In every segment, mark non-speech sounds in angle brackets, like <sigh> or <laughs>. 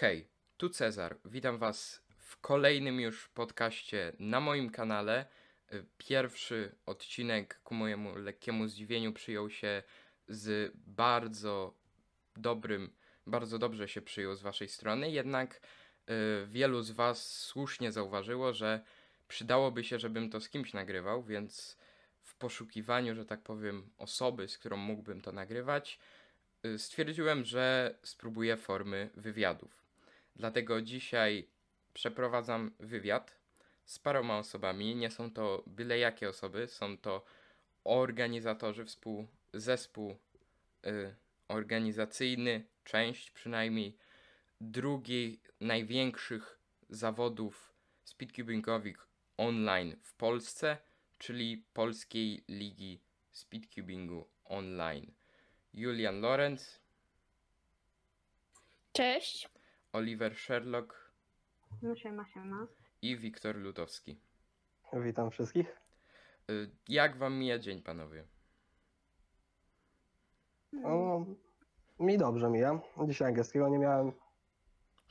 Hej, tu Cezar. Witam Was w kolejnym już podcaście na moim kanale. Y, Pierwszy odcinek ku mojemu lekkiemu zdziwieniu przyjął się z bardzo dobrym, bardzo dobrze się przyjął z Waszej strony, jednak y, wielu z Was słusznie zauważyło, że przydałoby się, żebym to z kimś nagrywał, więc w poszukiwaniu, że tak powiem, osoby, z którą mógłbym to nagrywać, y, stwierdziłem, że spróbuję formy wywiadów. Dlatego dzisiaj przeprowadzam wywiad z paroma osobami. Nie są to byle jakie osoby, są to organizatorzy, współ, zespół y, organizacyjny, część przynajmniej drugiej największych zawodów speedcubingowych online w Polsce, czyli Polskiej Ligi Speedcubingu Online. Julian Lorenz, Cześć. Oliver Sherlock No siema, siema. i Wiktor Lutowski. Witam wszystkich. Y, Jak wam mija dzień, panowie? O, mi dobrze mija. Dzisiaj angielskiego nie miałem.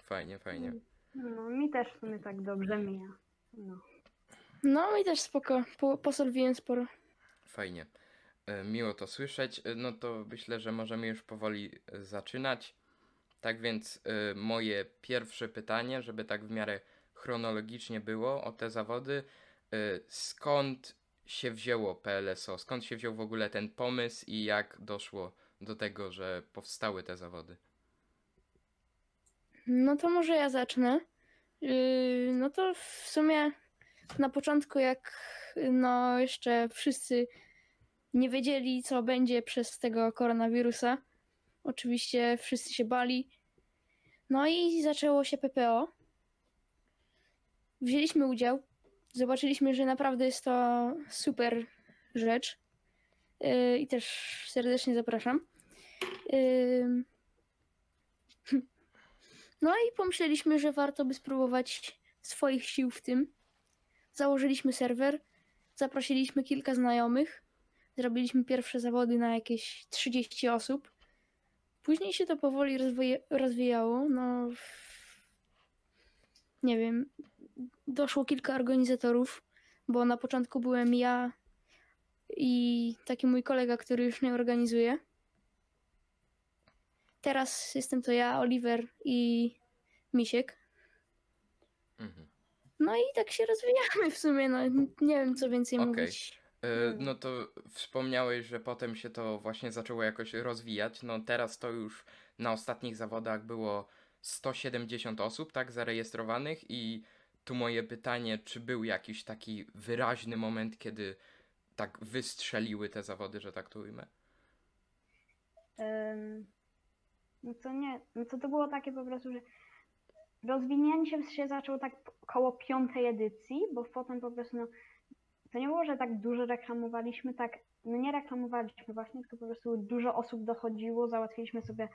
Fajnie, fajnie. No, mi też w sumie tak dobrze mija. No. No i też spoko, po, posolwiłem sporo. Fajnie. Y, Miło to słyszeć. Y, No to myślę, że możemy już powoli zaczynać. Tak więc y, moje pierwsze pytanie, żeby tak w miarę chronologicznie było o te zawody. y, Skąd się wzięło PLSO? Skąd się wziął w ogóle ten pomysł i jak doszło do tego, że powstały te zawody? No to może ja zacznę. Yy, no to w sumie na początku, jak no jeszcze wszyscy nie wiedzieli, co będzie przez tego koronawirusa, oczywiście wszyscy się bali. No i zaczęło się PPO. Wzięliśmy udział. Zobaczyliśmy, że naprawdę jest to super rzecz. Yy, I też serdecznie zapraszam. Yy, <laughs> no i pomyśleliśmy, że warto by spróbować swoich sił w tym. Założyliśmy serwer, zaprosiliśmy kilka znajomych, zrobiliśmy pierwsze zawody na jakieś 30 osób. Później się to powoli rozwoje- rozwijało. No, nie wiem, doszło kilka organizatorów, bo na początku byłem ja i taki mój kolega, który już nie organizuje. Teraz jestem to ja, Oliver i Misiek. Mhm. No i tak się rozwijamy w sumie, no nie wiem co więcej Okej. mówić. Y, Mm. No to wspomniałeś, że potem się to właśnie zaczęło jakoś rozwijać. No teraz to już na ostatnich zawodach było 170 osób, tak, zarejestrowanych i tu moje pytanie, czy był jakiś taki wyraźny moment, kiedy tak wystrzeliły te zawody, że tak to ujmę? Ym, no to nie, no to to było takie po prostu, że rozwinięcie się zaczęło tak koło piątej edycji, bo potem po prostu, no, to nie było, że tak dużo reklamowaliśmy, tak, no nie reklamowaliśmy właśnie, tylko po prostu dużo osób dochodziło, załatwiliśmy sobie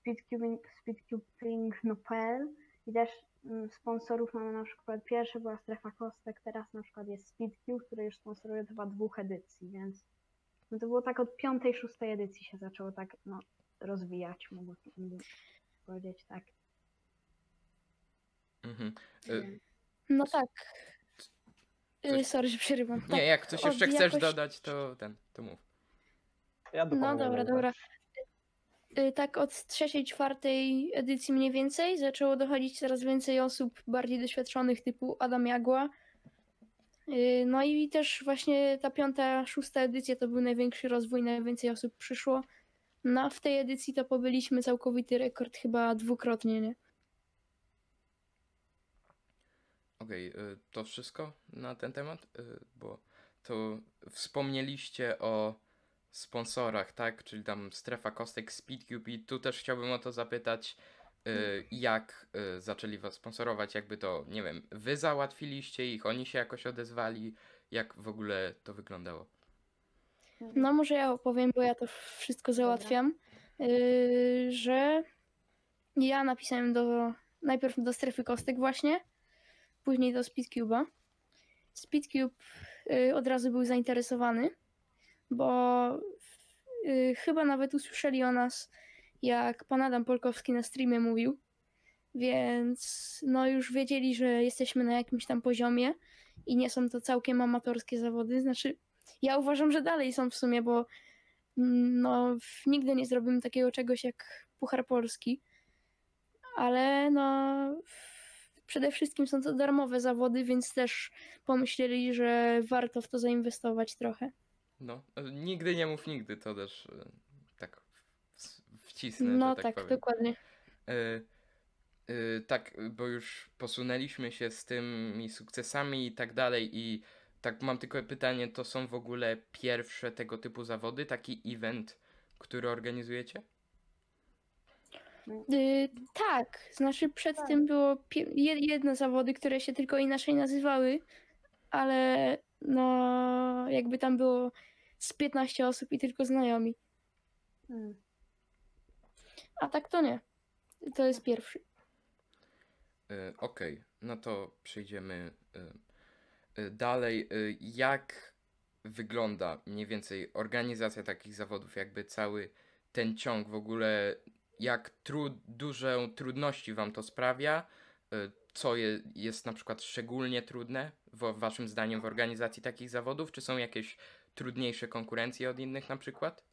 speedcubing, speedcubing.pl i też mm, sponsorów mamy na przykład, pierwsze była strefa kostek, teraz na przykład jest Speedcube, który już sponsoruje chyba dwóch edycji, więc no to było tak od piątej, szóstej edycji się zaczęło tak no, rozwijać, mogę mogę powiedzieć tak. Mhm. Y, No tak. Coś- Y, Sorry, że przerywam. Tak. Nie, jak coś jeszcze od chcesz jakoś- dodać, to ten, to mów. Ja No dobra, dobra. rzecz. Y, Tak od trzeciej, czwartej edycji mniej więcej zaczęło dochodzić coraz więcej osób bardziej doświadczonych typu Adam Jagła. Y, No i też właśnie ta piąta, szósta edycja to był największy rozwój, najwięcej osób przyszło. No a w tej edycji to pobyliśmy całkowity rekord chyba dwukrotnie, nie? Okej, y, to wszystko na ten temat, Y, bo to wspomnieliście o sponsorach, tak? Czyli tam strefa kostek Speedcube i tu też chciałbym o to zapytać, y, jak y, zaczęli was sponsorować, jakby to, nie wiem, wy załatwiliście ich, oni się jakoś odezwali, jak w ogóle to wyglądało? No może ja opowiem, bo ja to wszystko załatwiam, yy, że ja napisałem do, najpierw do strefy kostek właśnie, później do Speedcube'a. Speedcube yy, od razu był zainteresowany, bo yy, chyba nawet usłyszeli o nas, jak pan Adam Polkowski na streamie mówił, więc no już wiedzieli, że jesteśmy na jakimś tam poziomie i nie są to całkiem amatorskie zawody. Znaczy, ja uważam, że dalej są w sumie, bo mm, no nigdy nie zrobimy takiego czegoś jak Puchar Polski, ale no przede wszystkim są to darmowe zawody, więc też pomyśleli, że warto w to zainwestować trochę. No, nigdy nie mów nigdy, to też e, tak wcisnę, No tak, tak, dokładnie. E, e, tak, bo już posunęliśmy się z tymi sukcesami i tak dalej i tak mam tylko pytanie, to są w ogóle pierwsze tego typu zawody, taki event, który organizujecie? Y, tak, znaczy przed Tak. tym było pie- je- jedne zawody, które się tylko inaczej nazywały, ale no jakby tam było z 15 osób i tylko znajomi. Hmm. A tak to nie. To jest pierwszy. E, Okej, no to przejdziemy e, dalej. E, Jak wygląda mniej więcej organizacja takich zawodów, jakby cały ten ciąg w ogóle, jak tru, duże trudności wam to sprawia? E, Co je, jest na przykład szczególnie trudne w, waszym zdaniem w organizacji takich zawodów? Czy są jakieś trudniejsze konkurencje od innych na przykład?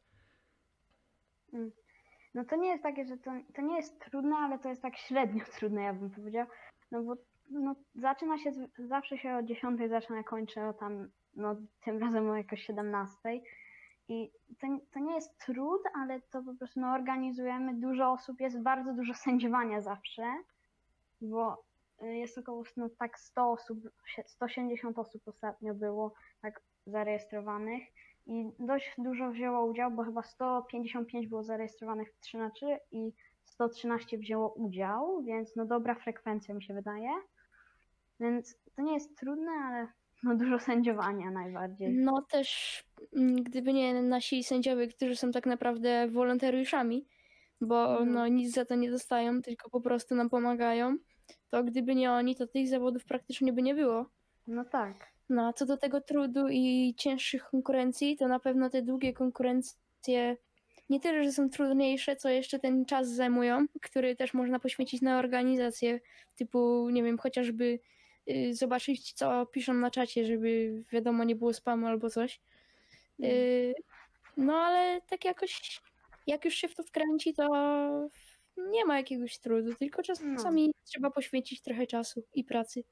No to nie jest takie, że to, to nie jest trudne, ale to jest tak średnio <laughs> trudne, ja bym powiedział. No bo no, zaczyna się, zawsze się o 10 zaczyna, kończę o tam, no tym razem o jakoś 17. I to, to nie jest trud, ale to po prostu no, organizujemy, dużo osób, jest bardzo dużo sędziowania zawsze, bo y, jest około no, tak 100 osób, sie- 170 osób ostatnio było tak zarejestrowanych i dość dużo wzięło udział, bo chyba 155 było zarejestrowanych w 3 na 3 i 113 wzięło udział, więc no dobra frekwencja mi się wydaje. Więc to nie jest trudne, ale no dużo sędziowania najbardziej. No też gdyby nie nasi sędziowie, którzy są tak naprawdę wolontariuszami, bo Mhm. no nic za to nie dostają, tylko po prostu nam pomagają, to gdyby nie oni, to tych zawodów praktycznie by nie było. No tak. No, a co do tego trudu i cięższych konkurencji, to na pewno te długie konkurencje nie tyle, że są trudniejsze, co jeszcze ten czas zajmują, który też można poświęcić na organizację, typu, nie wiem, chociażby y, zobaczyć, co piszą na czacie, żeby wiadomo, nie było spamu albo coś. Y, no, ale tak jakoś, jak już się w to wkręci, to nie ma jakiegoś trudu, tylko czasami trzeba poświęcić trochę czasu i pracy.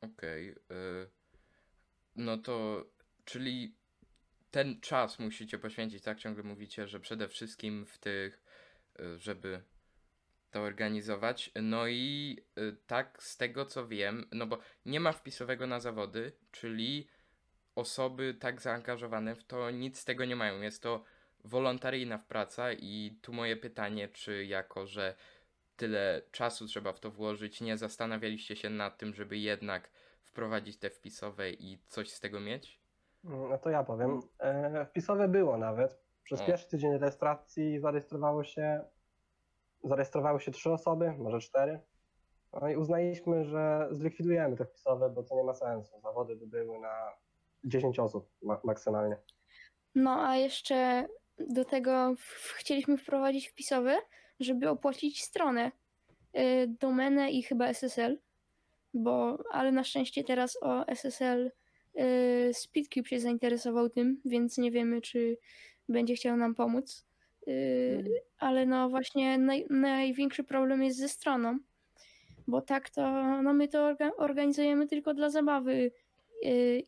Okej. y, no to, czyli ten czas musicie poświęcić, tak ciągle mówicie, że przede wszystkim w tych, y, żeby to organizować. No i y, tak z tego co wiem, no bo nie ma wpisowego na zawody, czyli osoby tak zaangażowane w to nic z tego nie mają. Jest to wolontaryjna praca i tu moje pytanie, czy jako, że tyle czasu trzeba w to włożyć, nie zastanawialiście się nad tym, żeby jednak wprowadzić te wpisowe i coś z tego mieć? No to ja powiem. E, wpisowe było nawet. Przez O. pierwszy tydzień rejestracji zarejestrowało się, zarejestrowały się trzy osoby, może cztery. No i uznaliśmy, że zlikwidujemy te wpisowe, bo to nie ma sensu. Zawody by były na 10 osób ma- maksymalnie. No a jeszcze do tego w- chcieliśmy wprowadzić wpisowe, żeby opłacić stronę, y, domenę i chyba SSL, bo, ale na szczęście teraz o SSL y, Speedcube się zainteresował tym, więc nie wiemy, czy będzie chciał nam pomóc. Y, Mm. Ale no właśnie naj, największy problem jest ze stroną, bo tak to no my to orga, organizujemy tylko dla zabawy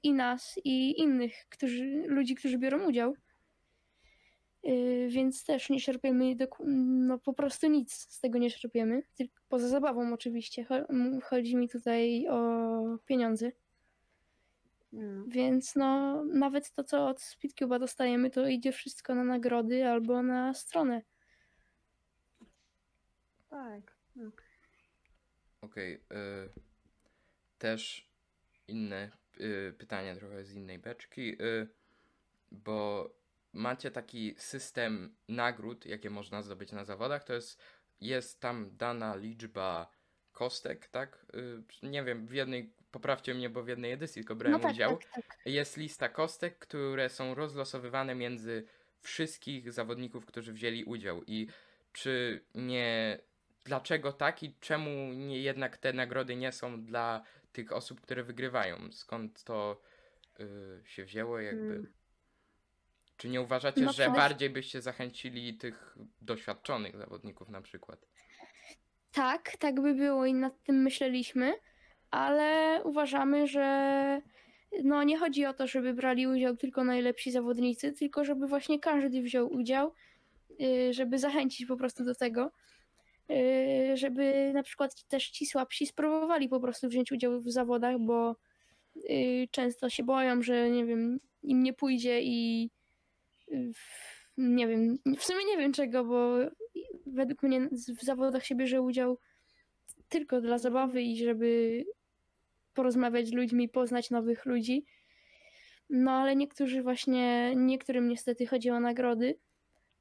i nas, i innych którzy, ludzi, którzy biorą udział. Y, Więc też nie czerpiemy no po prostu nic z tego nie czerpiemy, tylko poza zabawą oczywiście. Chodzi mi tutaj o pieniądze. No. Więc no nawet to, co od Speedcube'a dostajemy, to idzie wszystko na nagrody albo na stronę. Tak. No. Okej. y, też inne y, pytanie trochę z innej beczki, y, bo macie taki system nagród, jakie można zdobyć na zawodach, to jest, jest tam dana liczba kostek, tak? Y, nie wiem, w jednej, poprawcie mnie, bo w jednej edycji tylko brałem no tak, udział. tak, tak. Jest lista kostek, które są rozlosowywane między wszystkich zawodników, którzy wzięli udział. I czy nie dlaczego tak i czemu nie, jednak te nagrody nie są dla tych osób, które wygrywają? Skąd to y, się wzięło jakby? Mm. Czy nie uważacie, No że bardziej byście zachęcili tych doświadczonych zawodników na przykład? Tak, tak by było i nad tym myśleliśmy, ale uważamy, że no nie chodzi o to, żeby brali udział tylko najlepsi zawodnicy, tylko żeby właśnie każdy wziął udział, y, żeby zachęcić po prostu do tego, y, żeby na przykład też ci słabsi spróbowali po prostu wziąć udział w zawodach, bo y, często się boją, że nie wiem, im nie pójdzie i nie wiem, w sumie nie wiem czego, bo według mnie w zawodach się bierze udział tylko dla zabawy i żeby porozmawiać z ludźmi, poznać nowych ludzi. No ale niektórzy właśnie, niektórym niestety chodzi o nagrody.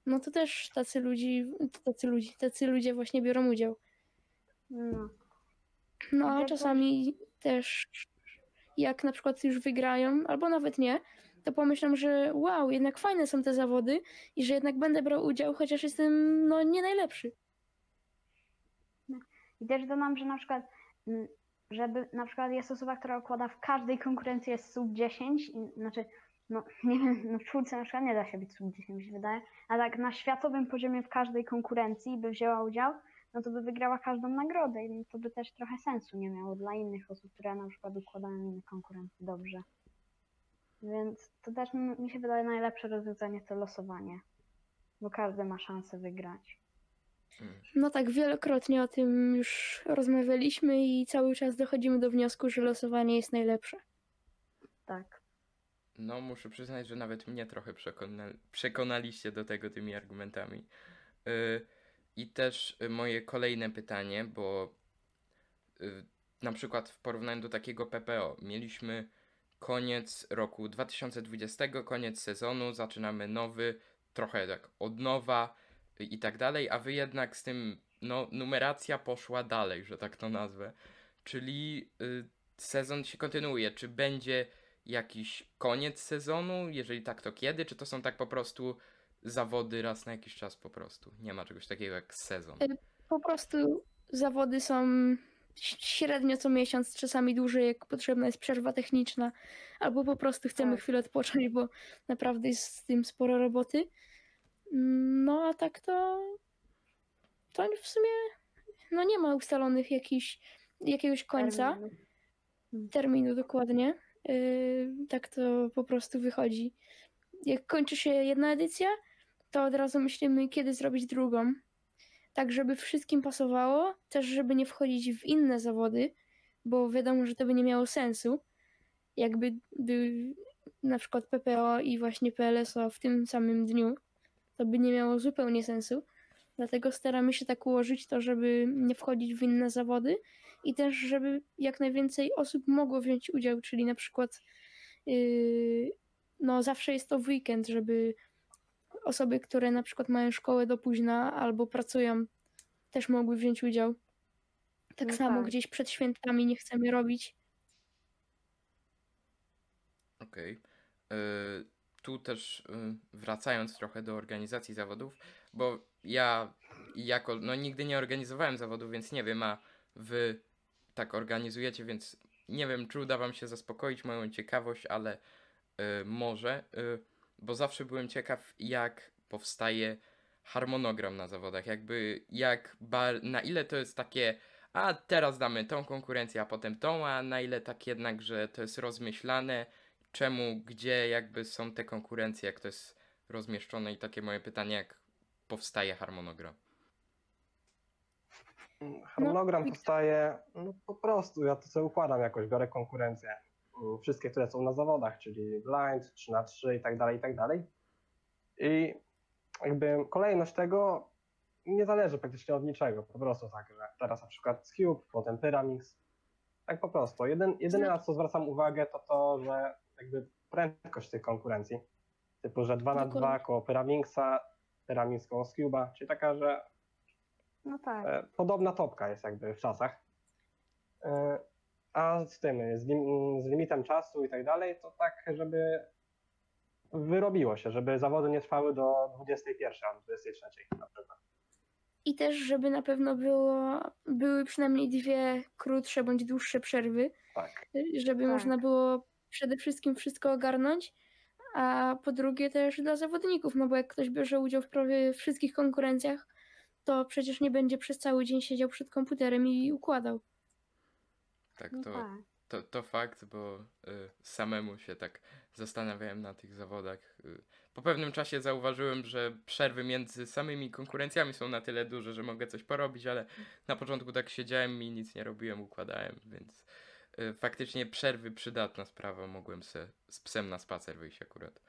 No to też tacy ludzi, tacy ludzi, tacy ludzie właśnie biorą udział. No. No a czasami też jak na przykład już wygrają, albo nawet nie, to pomyślą, że wow, jednak fajne są te zawody i że jednak będę brał udział, chociaż jestem no nie najlepszy. I też dodam, że na przykład, mm, żeby na przykład jest osoba, która układa w każdej konkurencji jest sub 10, i, znaczy, no <laughs> nie wiem, no w czwórce na przykład nie da się być sub 10, mi się wydaje, a tak na światowym poziomie w każdej konkurencji by wzięła udział, no to by wygrała każdą nagrodę i to by też trochę sensu nie miało dla innych osób, które na przykład układają inne konkurencje dobrze. Więc to też mi się wydaje najlepsze rozwiązanie to losowanie, bo każdy ma szansę wygrać. No tak, wielokrotnie o tym już rozmawialiśmy i cały czas dochodzimy do wniosku, że losowanie jest najlepsze. Tak. No, muszę przyznać, że nawet mnie trochę przekona przekonaliście do tego tymi argumentami. Y, I też y, moje kolejne pytanie, bo y, na przykład w porównaniu do takiego PPO, mieliśmy koniec roku 2020, koniec sezonu, zaczynamy nowy, trochę tak od nowa y, i tak dalej, a wy jednak z tym, no, numeracja poszła dalej, że tak to nazwę. Czyli y, sezon się kontynuuje. Czy będzie jakiś koniec sezonu? Jeżeli tak, to kiedy? Czy to są tak po prostu zawody raz na jakiś czas po prostu? Nie ma czegoś takiego jak sezon. Y- Po prostu zawody są średnio co miesiąc, czasami dłużej, jak potrzebna jest przerwa techniczna, albo po prostu chcemy Tak. chwilę odpocząć, bo naprawdę jest z tym sporo roboty. No a tak to, to w sumie no nie ma ustalonych jakichś, jakiegoś końca. Terminu. terminu dokładnie. Yy, tak to po prostu wychodzi. Jak kończy się jedna edycja, to od razu myślimy, kiedy zrobić drugą. Tak, żeby wszystkim pasowało, też żeby nie wchodzić w inne zawody, bo wiadomo, że to by nie miało sensu. Jakby by na przykład PPO i właśnie PLSO w tym samym dniu, to by nie miało zupełnie sensu. Dlatego staramy się tak ułożyć to, żeby nie wchodzić w inne zawody i też, żeby jak najwięcej osób mogło wziąć udział, czyli na przykład yy, no zawsze jest to w weekend, żeby osoby, które na przykład mają szkołę do późna albo pracują, też mogły wziąć udział. Tak No samo tak. gdzieś przed świętami nie chcemy robić. Okej. Y, Tu też y, wracając trochę do organizacji zawodów, bo ja jako, no nigdy nie organizowałem zawodów, więc nie wiem, a wy tak organizujecie, więc nie wiem, czy uda wam się zaspokoić moją ciekawość, ale y, może, y, bo zawsze byłem ciekaw, jak powstaje harmonogram na zawodach, jakby jak, bar, na ile to jest takie, a teraz damy tą konkurencję, a potem tą, a na ile tak jednak, że to jest rozmyślane, czemu, gdzie jakby są te konkurencje, jak to jest rozmieszczone i takie moje pytanie, jak powstaje harmonogram. Harmonogram i- powstaje no, po prostu, ja to sobie układam jakoś, biorę konkurencję. mm, Wszystkie, które są na zawodach, czyli blind, 3 na 3 i tak dalej, i tak dalej. I jakby kolejność tego nie zależy praktycznie od niczego. Po prostu tak, że teraz na przykład Cube, potem Pyramix. Tak po prostu. Jeden, jedyne na co zwracam uwagę to to, że jakby prędkość tych konkurencji. Typu, że 2 na 2 Dokładnie. koło Pyramixa, Pyramix koło Cube'a, czyli taka, że No tak. E, podobna topka jest jakby w czasach. E, A z tym, z, lim, z limitem czasu i tak dalej, to tak, żeby wyrobiło się, żeby zawody nie trwały do 21 albo 23 na przykład. I też, żeby na pewno było, były przynajmniej dwie krótsze bądź dłuższe przerwy, Tak. żeby Tak. można było przede wszystkim wszystko ogarnąć, a po drugie też dla zawodników, no bo jak ktoś bierze udział w prawie wszystkich konkurencjach, to przecież nie będzie przez cały dzień siedział przed komputerem i układał. Tak, No to, tak. to, to fakt, bo y, samemu się tak zastanawiałem na tych zawodach. Y, po pewnym czasie zauważyłem, że przerwy między samymi konkurencjami są na tyle duże, że mogę coś porobić, ale na początku tak siedziałem i nic nie robiłem, układałem, więc y, faktycznie przerwy przydatna sprawa. Mogłem se z psem na spacer wyjść akurat.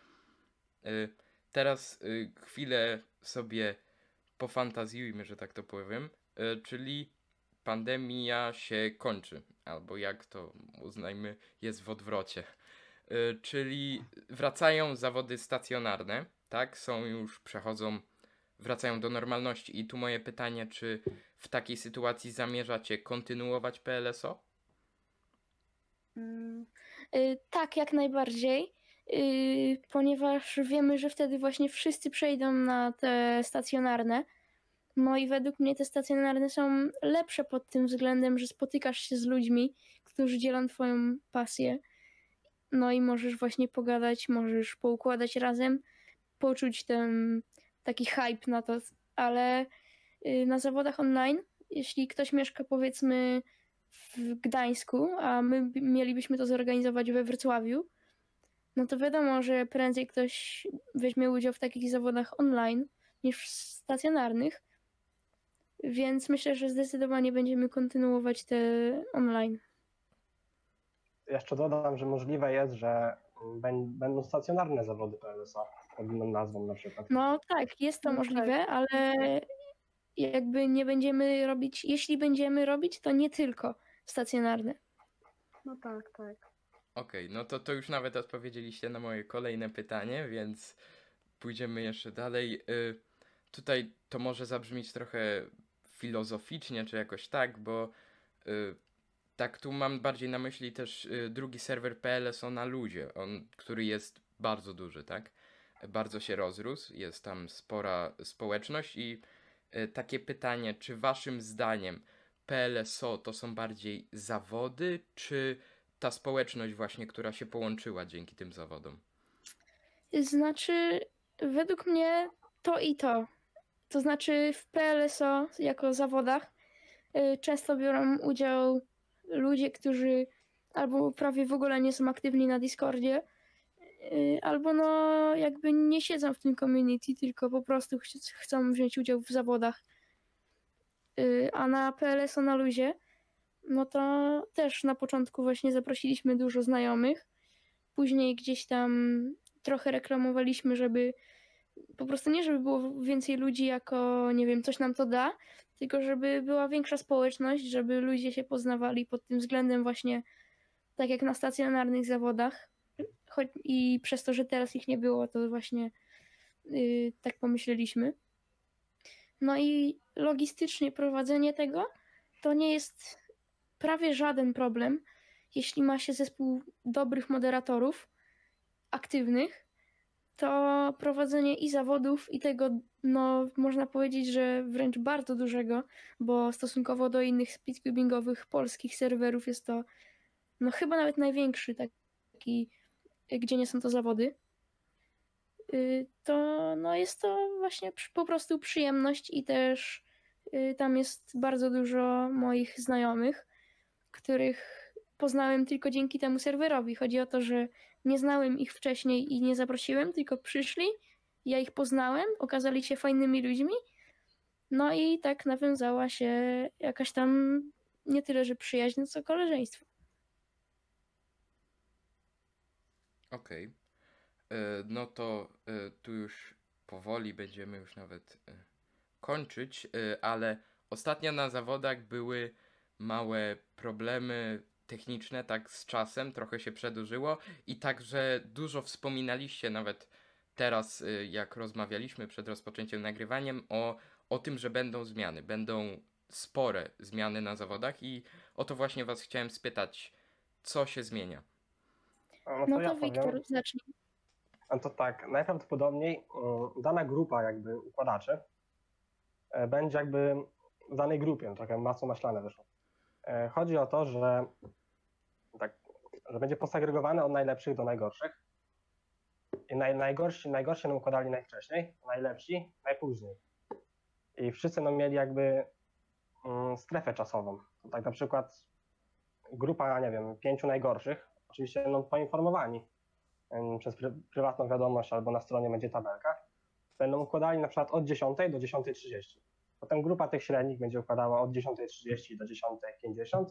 Y, teraz y, chwilę sobie pofantazjujmy, że tak to powiem, y, czyli pandemia się kończy, albo jak to uznajmy, jest w odwrocie. Y, Czyli wracają zawody stacjonarne, tak? Są już, przechodzą, wracają do normalności. I tu moje pytanie, czy w takiej sytuacji zamierzacie kontynuować PLSO? Mm, Y, Tak, jak najbardziej, ponieważ wiemy, że wtedy właśnie wszyscy przejdą na te stacjonarne. No i według mnie te stacjonarne są lepsze pod tym względem, że spotykasz się z ludźmi, którzy dzielą twoją pasję. No i możesz właśnie pogadać, możesz poukładać razem, poczuć ten taki hype na to, ale y, na zawodach online, jeśli ktoś mieszka powiedzmy w Gdańsku, a my mielibyśmy to zorganizować we Wrocławiu, no to wiadomo, że prędzej ktoś weźmie udział w takich zawodach online niż w stacjonarnych. Więc myślę, że zdecydowanie będziemy kontynuować te online. Jeszcze dodam, że możliwe jest, że bę- będą stacjonarne zawody PLSA pod inną nazwą na przykład. No tak, jest to No tak. możliwe, ale jakby nie będziemy robić, jeśli będziemy robić, to nie tylko stacjonarne. no tak, tak. Okej, no to, to już nawet odpowiedzieliście na moje kolejne pytanie, więc pójdziemy jeszcze dalej. Y, tutaj to może zabrzmieć trochę filozoficznie, czy jakoś tak, bo y, tak tu mam bardziej na myśli też y, drugi serwer PLSO na ludzie, on, który jest bardzo duży, tak? Bardzo się rozrósł, jest tam spora społeczność i y, takie pytanie, czy waszym zdaniem PLSO to są bardziej zawody, czy ta społeczność właśnie, która się połączyła dzięki tym zawodom. Znaczy, według mnie to i to. To znaczy w PLSO jako zawodach y, często biorą udział ludzie, którzy albo prawie w ogóle nie są aktywni na Discordzie, y, albo no jakby nie siedzą w tym community, tylko po prostu ch- chcą wziąć udział w zawodach. Y, A na PLSO na luzie, no to też na początku właśnie zaprosiliśmy dużo znajomych. Później gdzieś tam trochę reklamowaliśmy, żeby po prostu nie, żeby było więcej ludzi jako, nie wiem, coś nam to da, tylko żeby była większa społeczność, żeby ludzie się poznawali pod tym względem właśnie tak jak na stacjonarnych zawodach. Choć i przez to, że teraz ich nie było, to właśnie yy, tak pomyśleliśmy. No i logistycznie prowadzenie tego to nie jest prawie żaden problem, jeśli ma się zespół dobrych moderatorów, aktywnych, to prowadzenie i zawodów, i tego, no, można powiedzieć, że wręcz bardzo dużego, bo stosunkowo do innych speedcubingowych polskich serwerów jest to, no, chyba nawet największy taki, gdzie nie są to zawody. Y, To, no, jest to właśnie po prostu przyjemność i też y, tam jest bardzo dużo moich znajomych, których poznałem tylko dzięki temu serwerowi. Chodzi o to, że nie znałem ich wcześniej i nie zaprosiłem, tylko przyszli, ja ich poznałem, okazali się fajnymi ludźmi, no i tak nawiązała się jakaś tam nie tyle, że przyjaźń, co koleżeństwo. Okej. Y, No to y, tu już powoli będziemy już nawet y, kończyć, ale ostatnio na zawodach były małe problemy techniczne, tak z czasem, trochę się przedłużyło i także dużo wspominaliście nawet teraz, y, jak rozmawialiśmy przed rozpoczęciem nagrywaniem, o, o tym, że będą zmiany, będą spore zmiany na zawodach i o to właśnie Was chciałem spytać, co się zmienia? No No to to ja. Wiktor, zacznij. A to tak, najprawdopodobniej mm, dana grupa jakby układaczy e, będzie jakby w danej grupie, trochę masło maślane wyszło. E, Chodzi o to, że, tak, że będzie posegregowane od najlepszych do najgorszych. I naj, najgorsi, najgorsi nam układali najwcześniej, najlepsi najpóźniej. I wszyscy no, mieli jakby mm, strefę czasową. Tak na przykład grupa, nie wiem, pięciu najgorszych, oczywiście no, poinformowani przez pry, prywatną wiadomość albo na stronie będzie tabelka, będą układali na przykład od 10 do 10.30. Potem grupa tych średnich będzie układała od 10.30 do 10.50,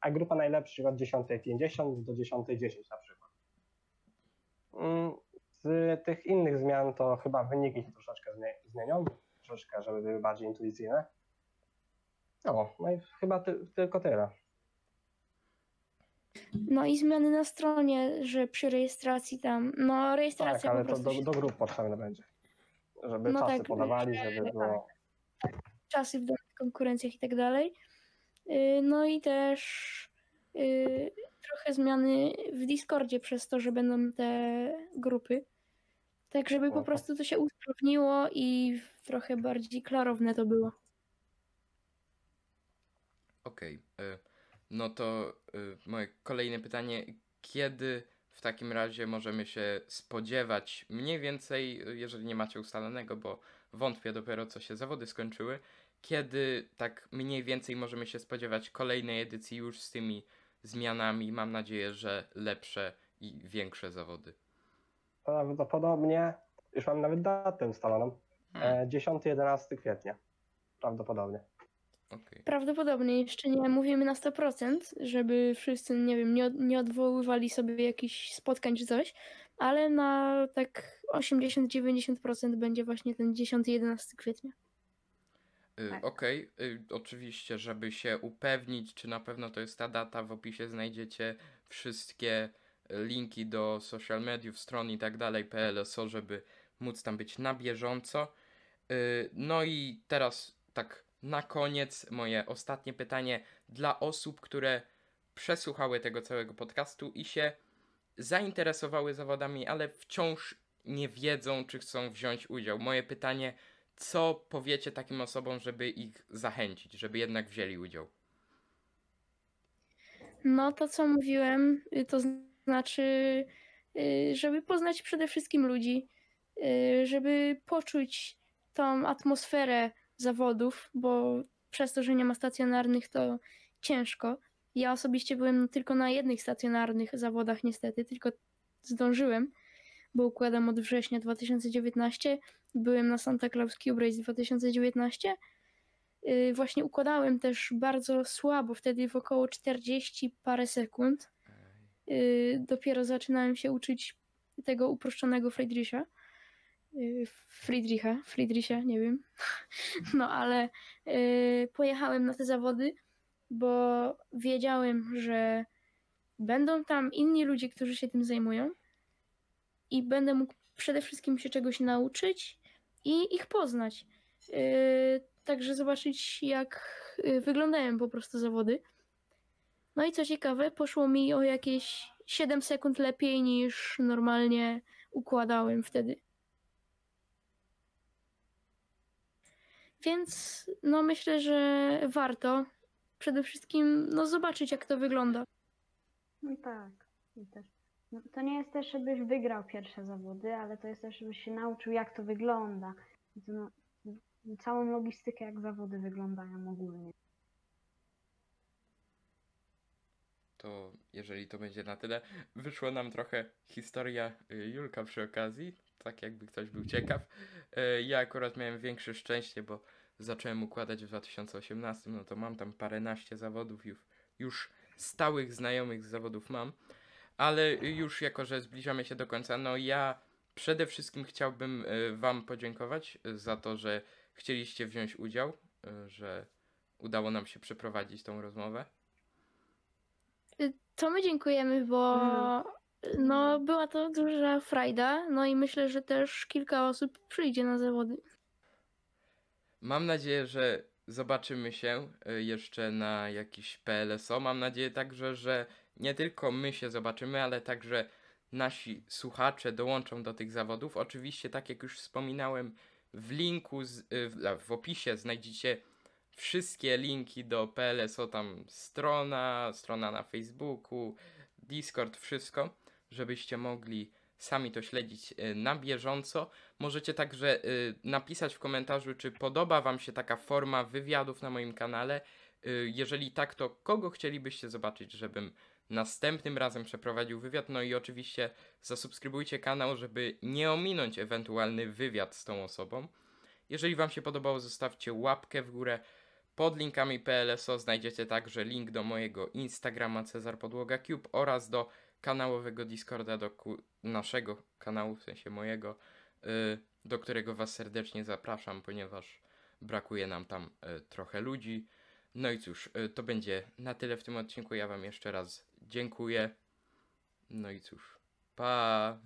a grupa najlepszych od 10.50 do 10.10 na przykład. Mm, Z tych innych zmian to chyba wyniki się troszeczkę zmie- zmienią, troszeczkę, żeby były bardziej intuicyjne. No, no i chyba ty, tylko tyle. No i zmiany na stronie, że przy rejestracji tam, no Tak, rejestracja ale po to prostu do, do grup potrzebne będzie. Żeby No czasy tak, podawali, że- żeby było. Czasy w konkurencjach i tak dalej. Y, No i też y, trochę zmiany w Discordzie przez to, że będą te grupy. Tak, żeby po prostu to się usprawniło i trochę bardziej klarowne to było. Okej. y, No to y, moje kolejne pytanie. Kiedy w takim razie możemy się spodziewać mniej więcej, jeżeli nie macie ustalonego, bo wątpię dopiero co się zawody skończyły, kiedy tak mniej więcej możemy się spodziewać kolejnej edycji już z tymi zmianami, mam nadzieję, że lepsze i większe zawody. Prawdopodobnie, już mam nawet datę ustaloną, Hmm, e, 10-11 kwietnia. Prawdopodobnie. okej. Prawdopodobnie jeszcze nie mówimy na 100%, żeby wszyscy, nie wiem, nie, od- nie odwoływali sobie jakichś spotkań czy coś, ale na tak 80-90% będzie właśnie ten 10-11 kwietnia. Y, Tak. Okej, y, oczywiście, żeby się upewnić, czy na pewno to jest ta data, w opisie znajdziecie wszystkie y, linki do social mediów, stron i tak dalej, PLSO, żeby móc tam być na bieżąco. Y, No i teraz tak na koniec moje ostatnie pytanie dla osób, które przesłuchały tego całego podcastu i się zainteresowały zawodami, ale wciąż nie wiedzą, czy chcą wziąć udział. Moje pytanie co powiecie takim osobom, żeby ich zachęcić, żeby jednak wzięli udział? No to co mówiłem, y, to znaczy, y, żeby poznać przede wszystkim ludzi, y, żeby poczuć tą atmosferę zawodów, bo przez to, że nie ma stacjonarnych, to ciężko. Ja osobiście byłem tylko na jednych stacjonarnych zawodach, niestety, tylko zdążyłem, bo układam od września 2019. Byłem na Santa Claus Cube Race 2019. Y, Właśnie układałem też bardzo słabo, wtedy w około 40 parę sekund. Y, Dopiero zaczynałem się uczyć tego uproszczonego Friedricha. Y, Friedricha, Friedricha, nie wiem. <laughs> No ale pojechałem na te zawody, bo wiedziałem, że będą tam inni ludzie, którzy się tym zajmują i będę mógł przede wszystkim się czegoś nauczyć i ich poznać. Yy, także zobaczyć, jak yy, wyglądają po prostu zawody. No i co ciekawe, poszło mi o jakieś 7 sekund lepiej niż normalnie układałem wtedy. Więc no myślę, że warto przede wszystkim no, zobaczyć, jak to wygląda. No tak. I też. No, to nie jest też, żebyś wygrał pierwsze zawody, ale to jest też, żebyś się nauczył, jak to wygląda. I to, no, całą logistykę, jak zawody wyglądają ogólnie. To jeżeli to będzie na tyle, wyszło nam trochę historia y, Julka przy okazji, tak jakby ktoś był ciekaw. Y, Ja akurat miałem większe szczęście, bo zacząłem układać w 2018, no to mam tam paręnaście zawodów, już, już stałych znajomych z zawodów mam, ale już jako, że zbliżamy się do końca, no ja przede wszystkim chciałbym y, Wam podziękować y, za to, że chcieliście wziąć udział, y, że udało nam się przeprowadzić tą rozmowę. To my dziękujemy, bo Mhm. no, była to duża frajda, no i myślę, że też kilka osób przyjdzie na zawody. Mam nadzieję, że zobaczymy się y, jeszcze na jakiś PLSO. Mam nadzieję także, że nie tylko my się zobaczymy, ale także nasi słuchacze dołączą do tych zawodów. Oczywiście, tak jak już wspominałem, w linku, z, y, w, w opisie znajdziecie wszystkie linki do PLSO, tam strona, strona na Facebooku, Discord, wszystko, żebyście mogli sami to śledzić y, na bieżąco. Możecie także y, napisać w komentarzu, czy podoba Wam się taka forma wywiadów na moim kanale. Jeżeli tak, to kogo chcielibyście zobaczyć, żebym następnym razem przeprowadził wywiad? No i oczywiście zasubskrybujcie kanał, żeby nie ominąć ewentualny wywiad z tą osobą. Jeżeli Wam się podobało, zostawcie łapkę w górę. Pod linkami PLSO znajdziecie także link do mojego Instagrama Cezar Podłoga Cube oraz do kanałowego Discorda, do naszego kanału, w sensie mojego, y, do którego Was serdecznie zapraszam, ponieważ brakuje nam tam y, trochę ludzi. No i cóż, y, to będzie na tyle w tym odcinku. Ja Wam jeszcze raz dziękuję. No i cóż, pa!